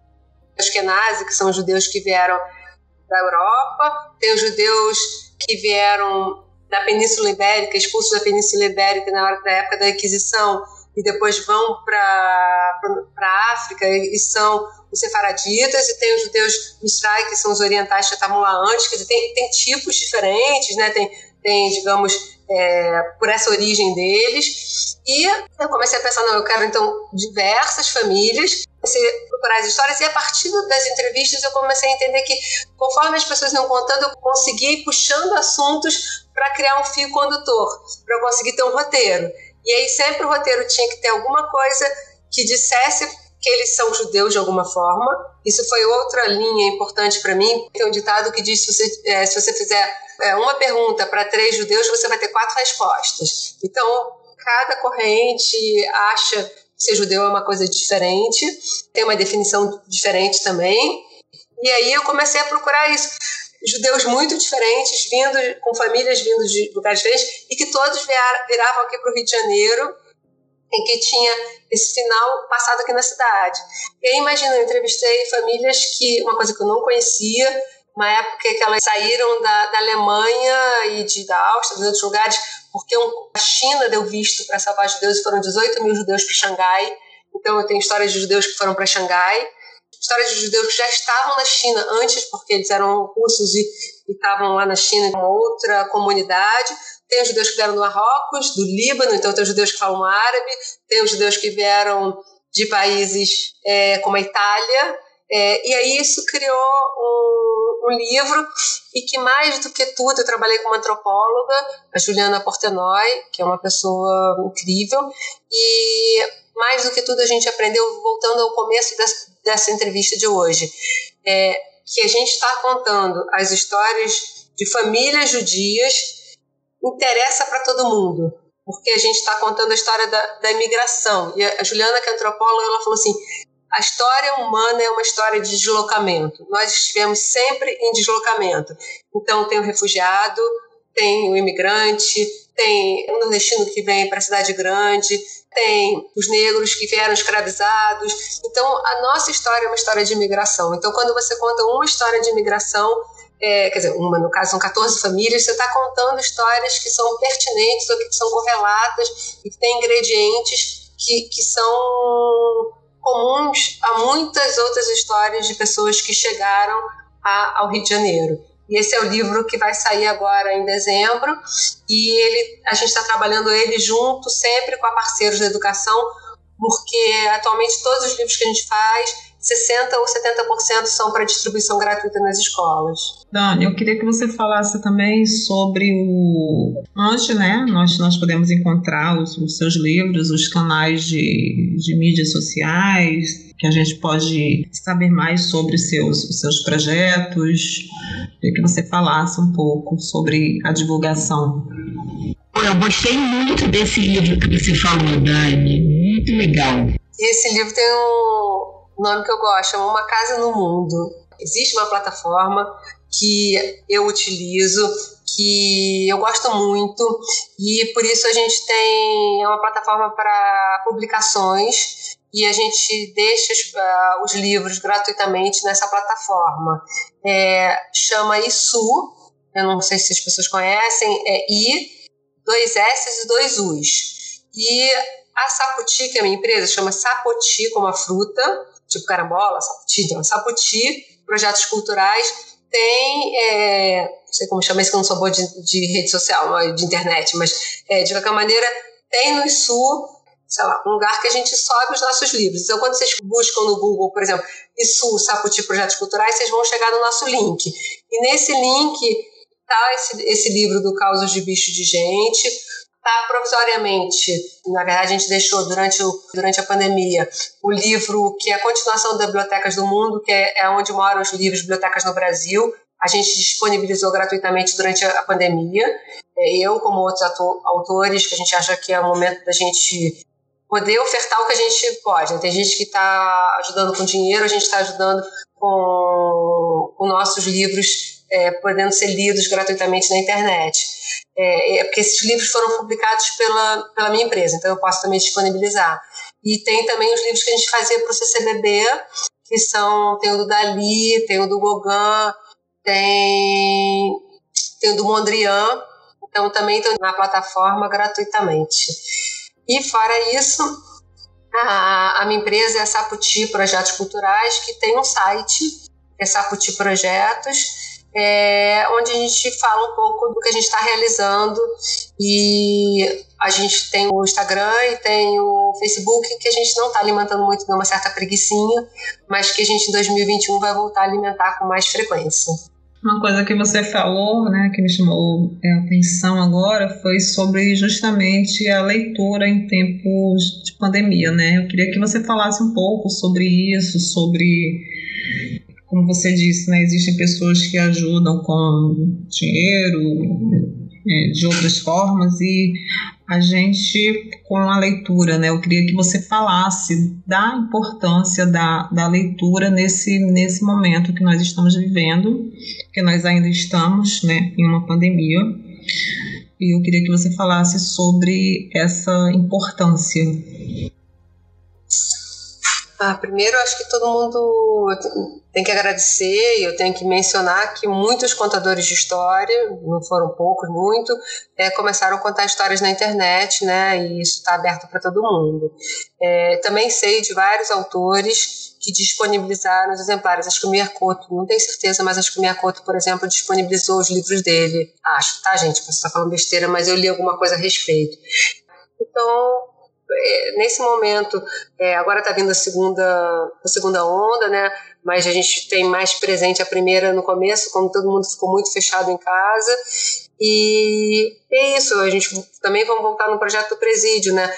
Os Kenazes, que são os judeus que vieram da Europa, tem os judeus que vieram da Península Ibérica, expulsos da Península Ibérica na hora da época da Inquisição, e depois vão para a África e são os sefaraditas, e tem os judeus Mistrai, que são os orientais que estavam lá antes, quer dizer, tem, tem tipos diferentes, né? tem, tem digamos, é, por essa origem deles. E eu comecei a pensar, não, eu quero então diversas famílias, comecei a procurar as histórias e a partir das entrevistas eu comecei a entender que conforme as pessoas iam contando, eu conseguia ir puxando assuntos para criar um fio condutor, para conseguir ter um roteiro. E aí sempre o roteiro tinha que ter alguma coisa que dissesse que eles são judeus de alguma forma. Isso foi outra linha importante para mim. Tem um ditado que diz: se você, é, se você fizer é, uma pergunta para três judeus, você vai ter quatro respostas. Então, cada corrente acha que ser judeu é uma coisa diferente, tem uma definição diferente também. E aí eu comecei a procurar isso judeus muito diferentes, vindo com famílias vindo de lugares diferentes, e que todos viravam aqui para o Rio de Janeiro, em que tinha esse final passado aqui na cidade. E aí, imagina, eu entrevistei famílias que, uma coisa que eu não conhecia, uma época que elas saíram da, da Alemanha e de, da Áustria, dos outros lugares, porque um, a China deu visto para salvar judeus e foram 18 mil judeus para Xangai. Então, eu tenho histórias de judeus que foram para Xangai histórias de judeus que já estavam na China antes, porque eles eram russos e, estavam lá na China em outra comunidade. Tem os judeus que vieram do Marrocos, do Líbano, então tem os judeus que falam árabe, tem os judeus que vieram de países é, como a Itália. É, e aí isso criou um, um, livro e que mais do que tudo eu trabalhei com uma antropóloga, a Juliana Portenoy, que é uma pessoa incrível, e mais do que tudo a gente aprendeu voltando ao começo dessa, dessa entrevista de hoje, é que a gente está contando as histórias de famílias judias interessa para todo mundo, porque a gente está contando a história da, da imigração. E a Juliana, que é antropóloga, ela falou assim: a história humana é uma história de deslocamento. Nós estivemos sempre em deslocamento. Então, tem o refugiado, tem o imigrante, tem o nordestino que vem para a cidade grande, tem os negros que vieram escravizados. Então, a nossa história é uma história de imigração. Então, quando você conta uma história de imigração, é, quer dizer, uma, no caso são 14 famílias, você está contando histórias que são pertinentes ou que são correlatas e que têm ingredientes que, que são comuns a muitas outras histórias de pessoas que chegaram a, ao Rio de Janeiro. Esse é o livro que vai sair agora em dezembro. E ele, a gente está trabalhando ele junto, sempre com a parceiros da educação, porque atualmente todos os livros que a gente faz 60% ou 70% são para distribuição gratuita nas escolas. Dani, eu queria que você falasse também sobre o onde né, nós, nós podemos encontrar os, os seus livros, os canais de, de mídias sociais, que a gente pode saber mais sobre os seus, os seus projetos. Queria que você falasse um pouco sobre a divulgação. Eu gostei muito desse livro que você falou, Dani. Muito legal. Esse livro tem um nome que eu gosto, chama Uma Casa no Mundo. Existe uma plataforma que eu utilizo, que eu gosto muito, e por isso a gente tem uma plataforma para publicações e a gente deixa uh, os livros gratuitamente nessa plataforma. É, chama ISU, eu não sei se as pessoas conhecem, é I, dois S e dois U's. E a Saputi, que é a minha empresa, chama Sapoti como a fruta, tipo carambola, Saputi, então, Saputi, projetos culturais, tem, é, não sei como chama isso, que eu não sou boa de, de rede social, de internet, mas é, de qualquer maneira, tem no ISU sei lá, um lugar que a gente sobe os nossos livros. Então, quando vocês buscam no Google, por exemplo, ISU, Saputi Projetos Culturais, vocês vão chegar no nosso link. E nesse link tá esse, esse livro do Causos de Bicho de Gente, tá provisoriamente, na verdade a gente deixou durante, o, durante a pandemia, o livro que é a continuação das Bibliotecas do Mundo, que é, é onde moram os livros bibliotecas no Brasil, a gente disponibilizou gratuitamente durante a pandemia. É, eu, como outros autores, que a gente acha que é o momento da gente poder ofertar o que a gente pode. Né? Tem gente que está ajudando com dinheiro, a gente está ajudando com, com nossos livros é, podendo ser lidos gratuitamente na internet. É, é, porque esses livros foram publicados pela, pela minha empresa, então eu posso também disponibilizar. E tem também os livros que a gente fazia para o CCBB, que são, tem o do Dali, tem o do Gauguin, tem, tem o do Mondrian, então também estão na plataforma gratuitamente. E fora isso, a, a minha empresa é a Saputi Projetos Culturais, que tem um site, é Saputi Projetos, é, onde a gente fala um pouco do que a gente está realizando e a gente tem o Instagram e tem o Facebook que a gente não está alimentando muito, deu uma certa preguiçinha, mas que a gente em 2021 vai voltar a alimentar com mais frequência. Uma coisa que você falou, né, que me chamou a atenção agora, foi sobre justamente a leitura em tempos de pandemia, né? Eu queria que você falasse um pouco sobre isso, sobre como você disse, né, existem pessoas que ajudam com dinheiro, é, de outras formas, e a gente, com a leitura, né, eu queria que você falasse da importância da, da leitura nesse, nesse momento que nós estamos vivendo, que nós ainda estamos né, em uma pandemia. E eu queria que você falasse sobre essa importância. Ah, primeiro, acho que todo mundo tem que agradecer e eu tenho que mencionar que muitos contadores de história, não foram poucos, muito, é, começaram a contar histórias na internet, né? E isso está aberto para todo mundo. É, também sei de vários autores que disponibilizaram os exemplares. Acho que o Miyakoto, não tenho certeza, mas acho que o Miyakoto, por exemplo, disponibilizou os livros dele. Acho, tá, gente? Posso estar falando besteira, mas eu li alguma coisa a respeito. Então, nesse momento, é, agora está vindo a segunda, a segunda onda, né? Mas a gente tem mais presente a primeira no começo, como todo mundo ficou muito fechado em casa. E é isso, a gente também vamos voltar no projeto do presídio, né?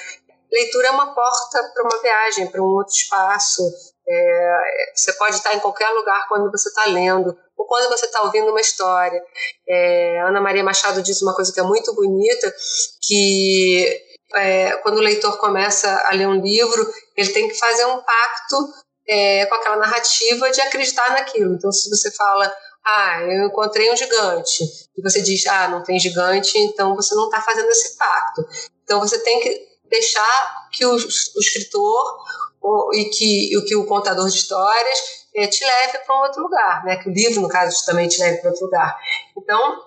Leitura é uma porta para uma viagem, para um outro espaço. É, você pode estar em qualquer lugar quando você está lendo, ou quando você está ouvindo uma história. É, Ana Maria Machado diz uma coisa que é muito bonita, que é, quando o leitor começa a ler um livro, ele tem que fazer um pacto é, com aquela narrativa de acreditar naquilo. Então, se você fala, ah, eu encontrei um gigante, e você diz, ah, não tem gigante, então você não está fazendo esse pacto. Então, você tem que deixar que o, o escritor o, e que, o que o contador de histórias é, te leve para um outro lugar, né? Que o livro, no caso, também te leve para outro lugar. Então,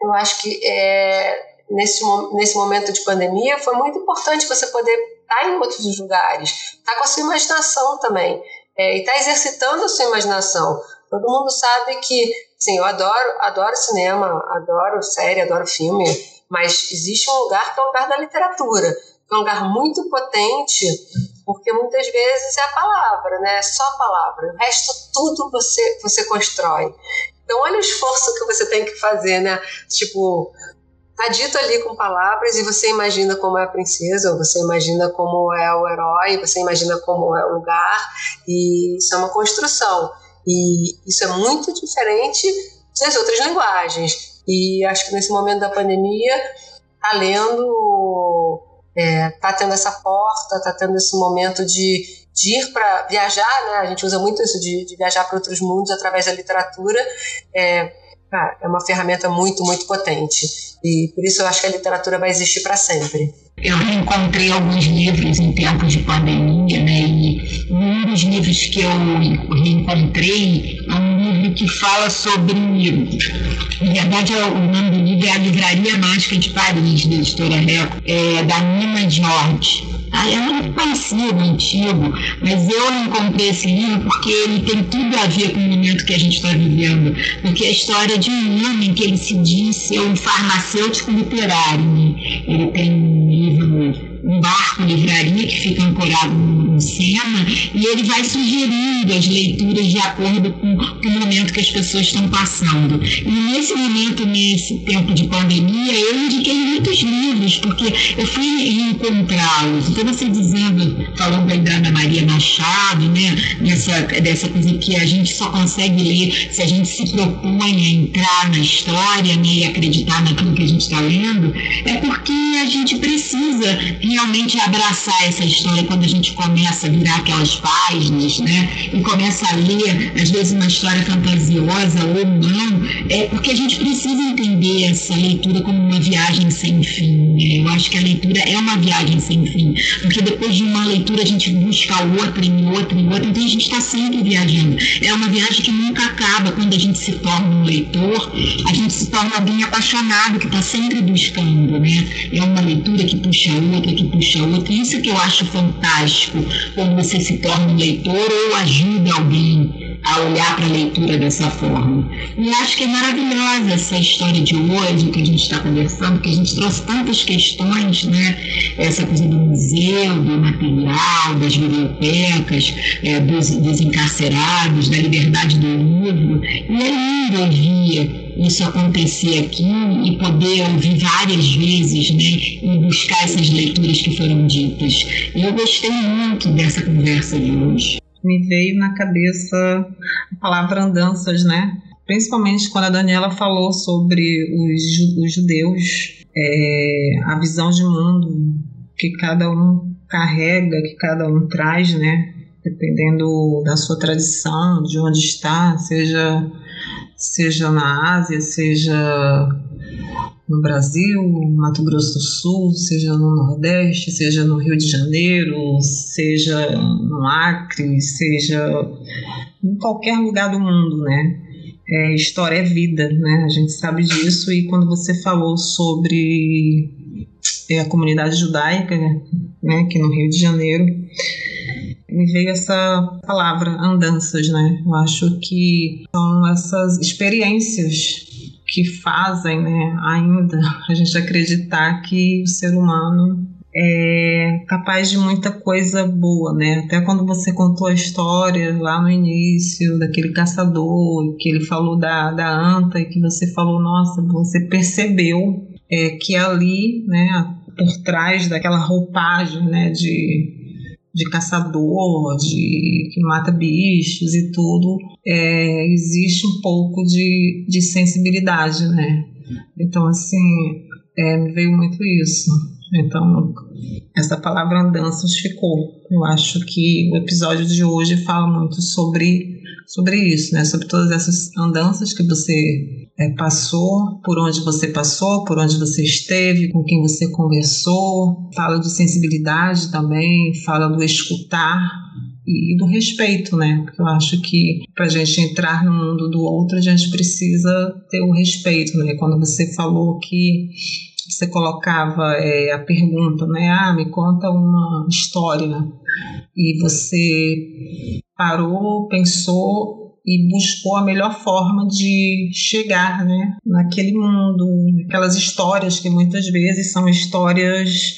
eu acho que é, nesse, nesse momento de pandemia, foi muito importante você poder estar em outros lugares, estar com a sua imaginação também, é, e estar exercitando a sua imaginação. Todo mundo sabe que, sim, eu adoro, adoro cinema, adoro série, adoro filme, mas existe um lugar que é o lugar da literatura, que é um lugar muito potente porque muitas vezes é a palavra, né? É só a palavra. O resto tudo você você constrói. Então olha o esforço que você tem que fazer, né? Tipo, tá dito ali com palavras e você imagina como é a princesa, ou você imagina como é o herói, você imagina como é o lugar, e isso é uma construção. E isso é muito diferente das outras linguagens. E acho que nesse momento da pandemia, tá lendo, é, tá tendo essa porta, tá tendo esse momento de, de ir para viajar, né? A gente usa muito isso de, de viajar para outros mundos através da literatura. É, é uma ferramenta muito, muito potente. E por isso eu acho que a literatura vai existir para sempre. Eu reencontrei alguns livros em tempos de pandemia, né? E dos livros que eu reencontrei é um livro que fala sobre. Na verdade, é o nome do livro é A Livraria Mágica de Paris, da editora Reco, é, da Nina George. Ah, é muito conhecido, antigo, mas eu encontrei esse livro porque ele tem tudo a ver com o momento que a gente está vivendo. Porque é a história de um homem que ele se diz ser um farmacêutico literário. Né? Ele tem um livro um barco livraria que fica ancorado no Sena e ele vai sugerindo as leituras de acordo com, com, o momento que as pessoas estão passando. E nesse momento, nesse tempo de pandemia, eu indiquei muitos livros, porque eu fui encontrá-los. Então, você dizendo, falando aí da Ana Maria Machado, né, nessa, dessa coisa que a gente só consegue ler se a gente se propõe a entrar na história né, e acreditar naquilo que a gente está lendo, é porque a gente precisa realmente abraçar essa história quando a gente começa a virar aquelas páginas, né? E começa a ler, às vezes, uma história fantasiosa ou não, é porque a gente precisa entender essa leitura como uma viagem sem fim. Né? Eu acho que a leitura é uma viagem sem fim, porque depois de uma leitura a gente busca outra e outra e outra, então a gente está sempre viajando. É uma viagem que nunca acaba quando a gente se torna um leitor, a gente se torna alguém apaixonado que está sempre buscando, né? É uma leitura que puxa outra, que puxa outra. Isso que eu acho fantástico quando você se torna um leitor ou ajuda alguém a olhar para a leitura dessa forma. E acho que é maravilhosa essa história de hoje que a gente está conversando, que a gente trouxe tantas questões, né? Essa coisa do museu, do material, das bibliotecas, é, dos, dos encarcerados, da liberdade do livro. E é lindo ouvir isso acontecer aqui e poder ouvir várias vezes, né, e buscar essas leituras que foram ditas. Eu gostei muito dessa conversa de hoje. Me veio na cabeça a palavra andanças, né? Principalmente quando a Daniela falou sobre os, os judeus, é, a visão de mundo que cada um carrega, que cada um traz, né? Dependendo da sua tradição, de onde está, seja seja na Ásia, seja no Brasil, Mato Grosso do Sul, seja no Nordeste, seja no Rio de Janeiro, seja no Acre, seja em qualquer lugar do mundo, né? É, história é vida, né? A gente sabe disso e quando você falou sobre é, a comunidade judaica, né, aqui no Rio de Janeiro, me veio essa palavra, andanças, né? Eu acho que são essas experiências que fazem, né, ainda a gente acreditar que o ser humano é capaz de muita coisa boa, né? Até quando você contou a história lá no início daquele caçador, que ele falou da, da anta e que você falou, nossa, você percebeu é, que ali, né, por trás daquela roupagem, né, de de caçador, de que mata bichos e tudo, é, existe um pouco de, de sensibilidade, né? Então, assim, é, veio muito isso. Então, essa palavra andanças ficou. Eu acho que o episódio de hoje fala muito sobre, sobre isso, né? Sobre todas essas andanças que você é, passou, por onde você passou, por onde você esteve, com quem você conversou. Fala de sensibilidade também, fala do escutar e do respeito, né? Porque eu acho que para a gente entrar no mundo do outro, a gente precisa ter o respeito, né? Quando você falou que você colocava é, a pergunta, né? Ah, me conta uma história. E você parou, pensou e buscou a melhor forma de chegar, né? Naquele mundo, aquelas histórias que muitas vezes são histórias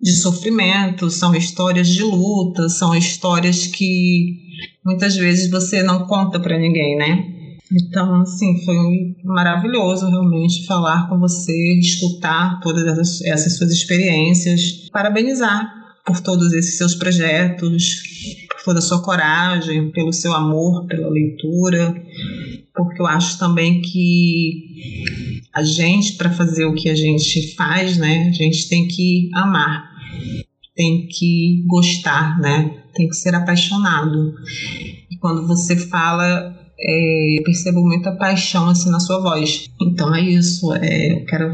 de sofrimento, são histórias de luta, são histórias que muitas vezes você não conta para ninguém, né? Então, assim, foi maravilhoso realmente falar com você, escutar todas essas, suas experiências, parabenizar por todos esses seus projetos, por toda a sua coragem, pelo seu amor pela leitura, porque eu acho também que a gente, para fazer o que a gente faz, né, a gente tem que amar, tem que gostar, né, tem que ser apaixonado. E quando você fala é, eu percebo muita paixão assim na sua voz. Então é isso. É, eu quero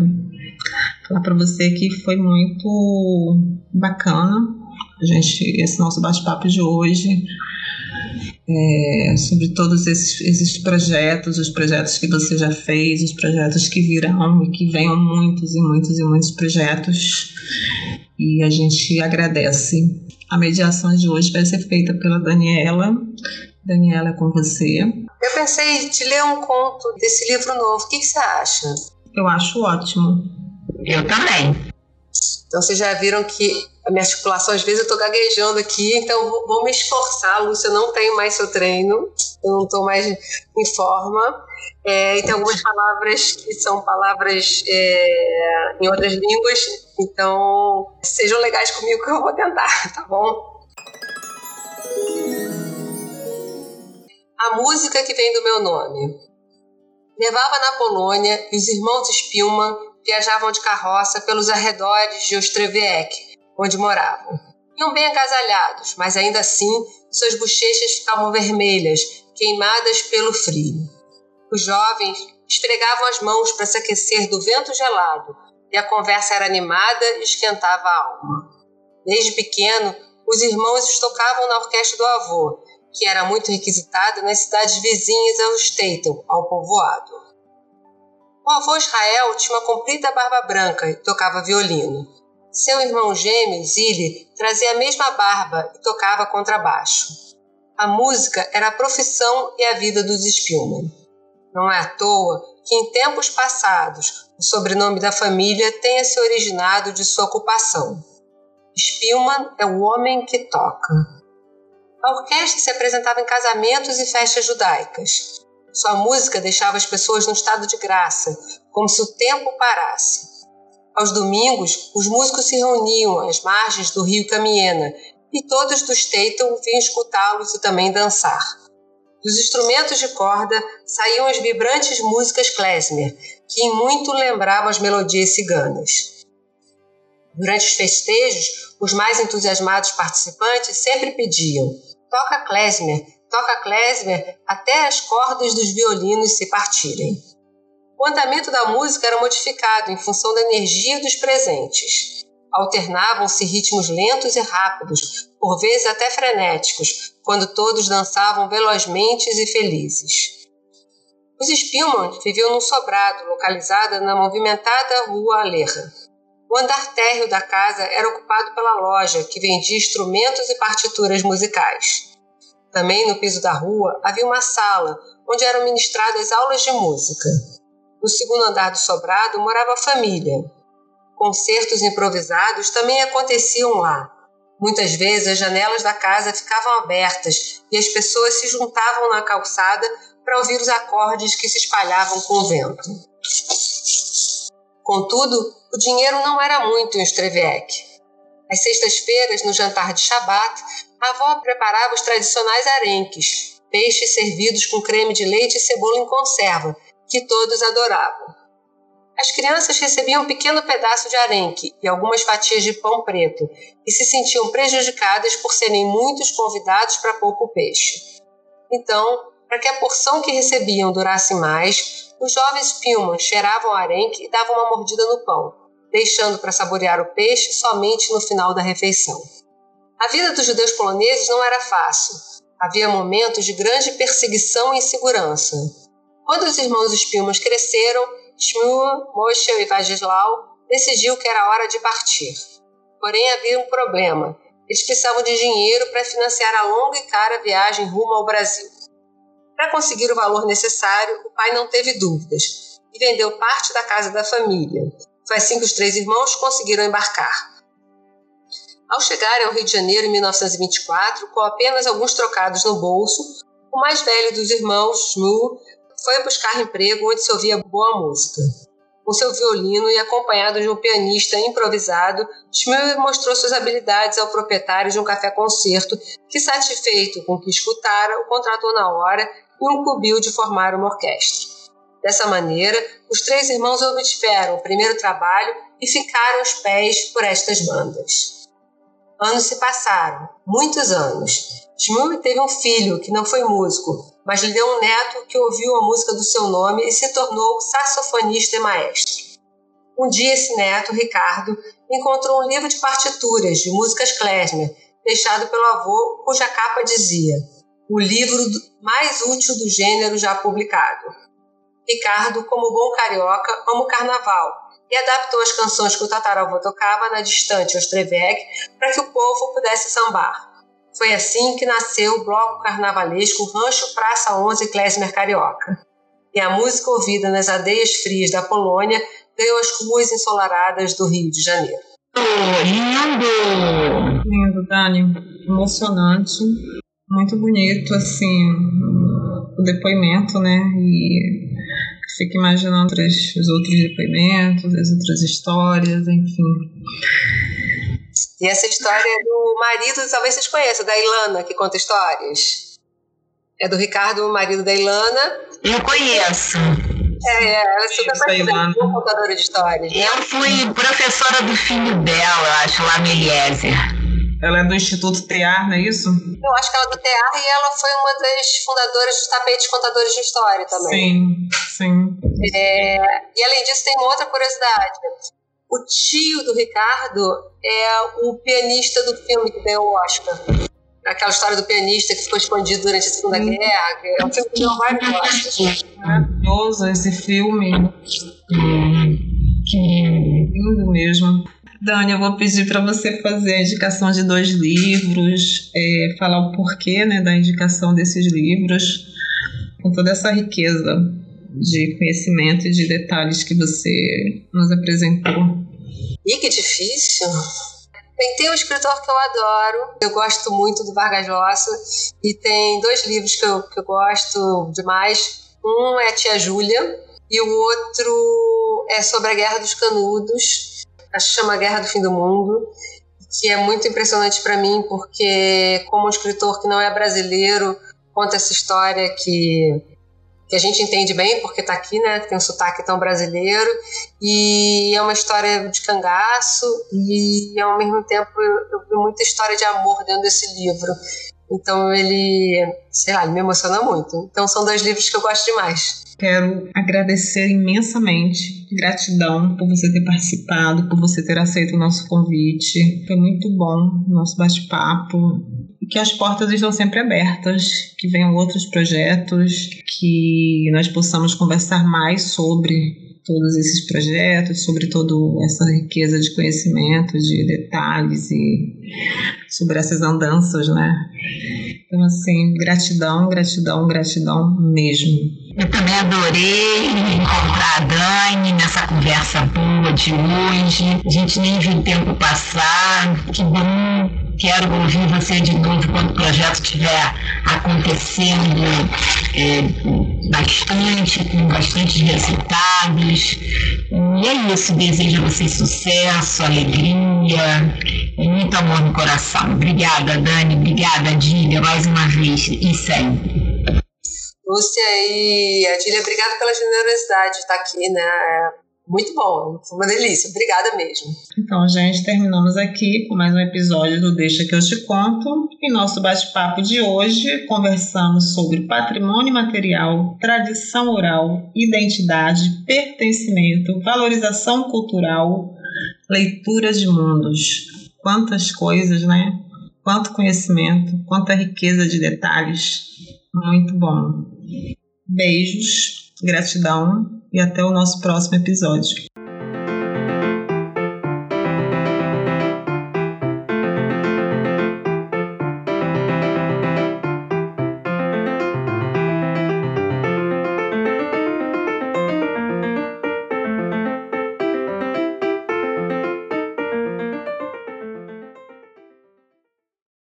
falar para você que foi muito bacana gente esse nosso bate-papo de hoje. É, sobre todos esses, esses projetos, os projetos que você já fez, os projetos que virão e que venham muitos e muitos e muitos projetos. E a gente agradece. A mediação de hoje vai ser feita pela Daniela. Daniela, é com você. Eu pensei de ler um conto desse livro novo. O que, que você acha? Eu acho ótimo. Eu também. Então vocês já viram que a minha articulação, às vezes eu estou gaguejando aqui, então vou, vou, me esforçar, Lúcia, eu não tenho mais seu treino, eu não estou mais em forma. É, e tem algumas palavras que são palavras é, em outras línguas, então sejam legais comigo que eu vou tentar, tá bom? A música que vem do meu nome. Nevava na Polônia e os irmãos Spielmann viajavam de carroça pelos arredores de Ostrewiec, onde moravam. Iam bem agasalhados, mas ainda assim suas bochechas ficavam vermelhas, queimadas pelo frio. Os jovens esfregavam as mãos para se aquecer do vento gelado e a conversa era animada e esquentava a alma. Desde pequeno, os irmãos tocavam na orquestra do avô que era muito requisitado nas cidades vizinhas ao Staten, ao povoado. O avô Israel tinha uma comprida barba branca e tocava violino. Seu irmão gêmeo, Zili, trazia a mesma barba e tocava contrabaixo. A música era a profissão e a vida dos Spielmann. Não é à toa que, em tempos passados, o sobrenome da família tenha se originado de sua ocupação. Spielmann é o homem que toca. A orquestra se apresentava em casamentos e festas judaicas. Sua música deixava as pessoas num estado de graça, como se o tempo parasse. Aos domingos, os músicos se reuniam às margens do rio Camiena e todos do Staten vinham escutá-los e também dançar. Dos instrumentos de corda saíam as vibrantes músicas klezmer, que em muito lembravam as melodias ciganas. Durante os festejos, os mais entusiasmados participantes sempre pediam: toca klezmer, toca klezmer até as cordas dos violinos se partirem. O andamento da música era modificado em função da energia dos presentes. Alternavam-se ritmos lentos e rápidos, por vezes até frenéticos, quando todos dançavam velozmente e felizes. Os Spielmann viviam num sobrado localizado na movimentada rua Aleja. O andar térreo da casa era ocupado pela loja, que vendia instrumentos e partituras musicais. Também no piso da rua havia uma sala, onde eram ministradas aulas de música. No segundo andar do sobrado morava a família. Concertos improvisados também aconteciam lá. Muitas vezes as janelas da casa ficavam abertas e as pessoas se juntavam na calçada para ouvir os acordes que se espalhavam com o vento. Contudo, o dinheiro não era muito em Streviek. Às sextas-feiras, no jantar de Shabat, a avó preparava os tradicionais arenques, peixes servidos com creme de leite e cebola em conserva, que todos adoravam. As crianças recebiam um pequeno pedaço de arenque e algumas fatias de pão preto e se sentiam prejudicadas por serem muitos convidados para pouco peixe. Então, para que a porção que recebiam durasse mais, os jovens Pilman cheiravam o arenque e davam uma mordida no pão, deixando para saborear o peixe somente no final da refeição. A vida dos judeus poloneses não era fácil. Havia momentos de grande perseguição e insegurança. Quando os irmãos Spilman cresceram, Shmuel, Moshe e Vagislau decidiu que era hora de partir. Porém, havia um problema. Eles precisavam de dinheiro para financiar a longa e cara viagem rumo ao Brasil. Para conseguir o valor necessário, o pai não teve dúvidas e vendeu parte da casa da família. Foi assim que os três irmãos conseguiram embarcar. Ao chegarem ao Rio de Janeiro em 1924, com apenas alguns trocados no bolso, o mais velho dos irmãos, Shmu, foi buscar emprego onde se ouvia boa música. Com seu violino e acompanhado de um pianista improvisado, Schmidt mostrou suas habilidades ao proprietário de um café-concerto, que, satisfeito com o que escutara, o contratou na hora e incumbiu de formar uma orquestra. Dessa maneira, os três irmãos obtiveram o primeiro trabalho e ficaram aos pés por estas bandas. Anos se passaram, muitos anos. Shmuel teve um filho que não foi músico, mas lhe deu um neto que ouviu a música do seu nome e se tornou saxofonista e maestro. Um dia esse neto, Ricardo, encontrou um livro de partituras de músicas klezmer, deixado pelo avô, cuja capa dizia: "O livro mais útil do gênero já publicado". Ricardo, como bom carioca, ama o carnaval e adaptou as canções que o tataravô tocava na distante Ostreveg para que o povo pudesse sambar. Foi assim que nasceu o bloco carnavalesco Rancho Praça 11 Klezmer Carioca. E a música ouvida nas aldeias frias da Polônia ganhou as ruas ensolaradas do Rio de Janeiro. Lindo! Lindo, Dani. Emocionante. Muito bonito, assim, o depoimento, né? E fico imaginando os outros depoimentos, as outras histórias, enfim. E essa história é do marido, talvez vocês conheçam, da Ilana, que conta histórias. É do Ricardo, o marido da Ilana. Eu conheço. É, ela é super parceira, contadora de histórias. Né? Eu fui professora do filho dela, acho, lá no Eliezer. Ela é do Instituto TEAR, não é isso? Eu acho que ela é do TEAR e ela foi uma das fundadoras dos tapetes contadores de história também. Sim, sim. É, e além disso, tem uma outra curiosidade. O tio do Ricardo é o pianista do filme que ganhou o Oscar. Aquela história do pianista que ficou escondido durante a Segunda hum. Guerra. É um filme que não vai Maravilhoso esse filme. Que lindo mesmo. Dani, eu vou pedir para você fazer a indicação de dois livros, é, falar o porquê né, da indicação desses livros, com toda essa riqueza de conhecimento e de detalhes que você nos apresentou. E que difícil! Tem um escritor que eu adoro, eu gosto muito do Vargas Llosa, e tem dois livros que eu, que eu gosto demais. Um é Tia Júlia, e o outro é sobre a Guerra dos Canudos, que chama Guerra do Fim do Mundo, que é muito impressionante para mim, porque, como um escritor que não é brasileiro, conta essa história que que a gente entende bem porque está aqui, né? Tem um sotaque tão brasileiro e é uma história de cangaço e ao mesmo tempo eu vi muita história de amor dentro desse livro. Então ele, sei lá, ele me emociona muito. Então são dois livros que eu gosto demais. Quero agradecer imensamente, gratidão por você ter participado, por você ter aceito o nosso convite. Foi muito bom o nosso bate-papo que as portas estão sempre abertas, que venham outros projetos, que nós possamos conversar mais sobre todos esses projetos, sobre toda essa riqueza de conhecimento, de detalhes e sobre essas andanças, né? Então, assim, gratidão, gratidão, gratidão mesmo. Eu também adorei encontrar a Dani nessa conversa boa de hoje. A gente nem viu o tempo passar. Que bom Quero ouvir você de novo quando o projeto estiver acontecendo é, bastante, com bastantes resultados. E é isso, desejo a vocês sucesso, alegria e muito amor no coração. Obrigada, Dani, obrigada, Dília, mais uma vez e sempre. Lúcia e Adília, obrigada pela generosidade de estar aqui, né? É muito bom, foi uma delícia. Obrigada mesmo. Então, gente, terminamos aqui com mais um episódio do Deixa que eu te conto. Em nosso bate-papo de hoje, conversamos sobre patrimônio material, tradição oral, identidade, pertencimento, valorização cultural, leitura de mundos. Quantas coisas, né? Quanto conhecimento, quanta riqueza de detalhes. Muito bom. Beijos, gratidão e até o nosso próximo episódio.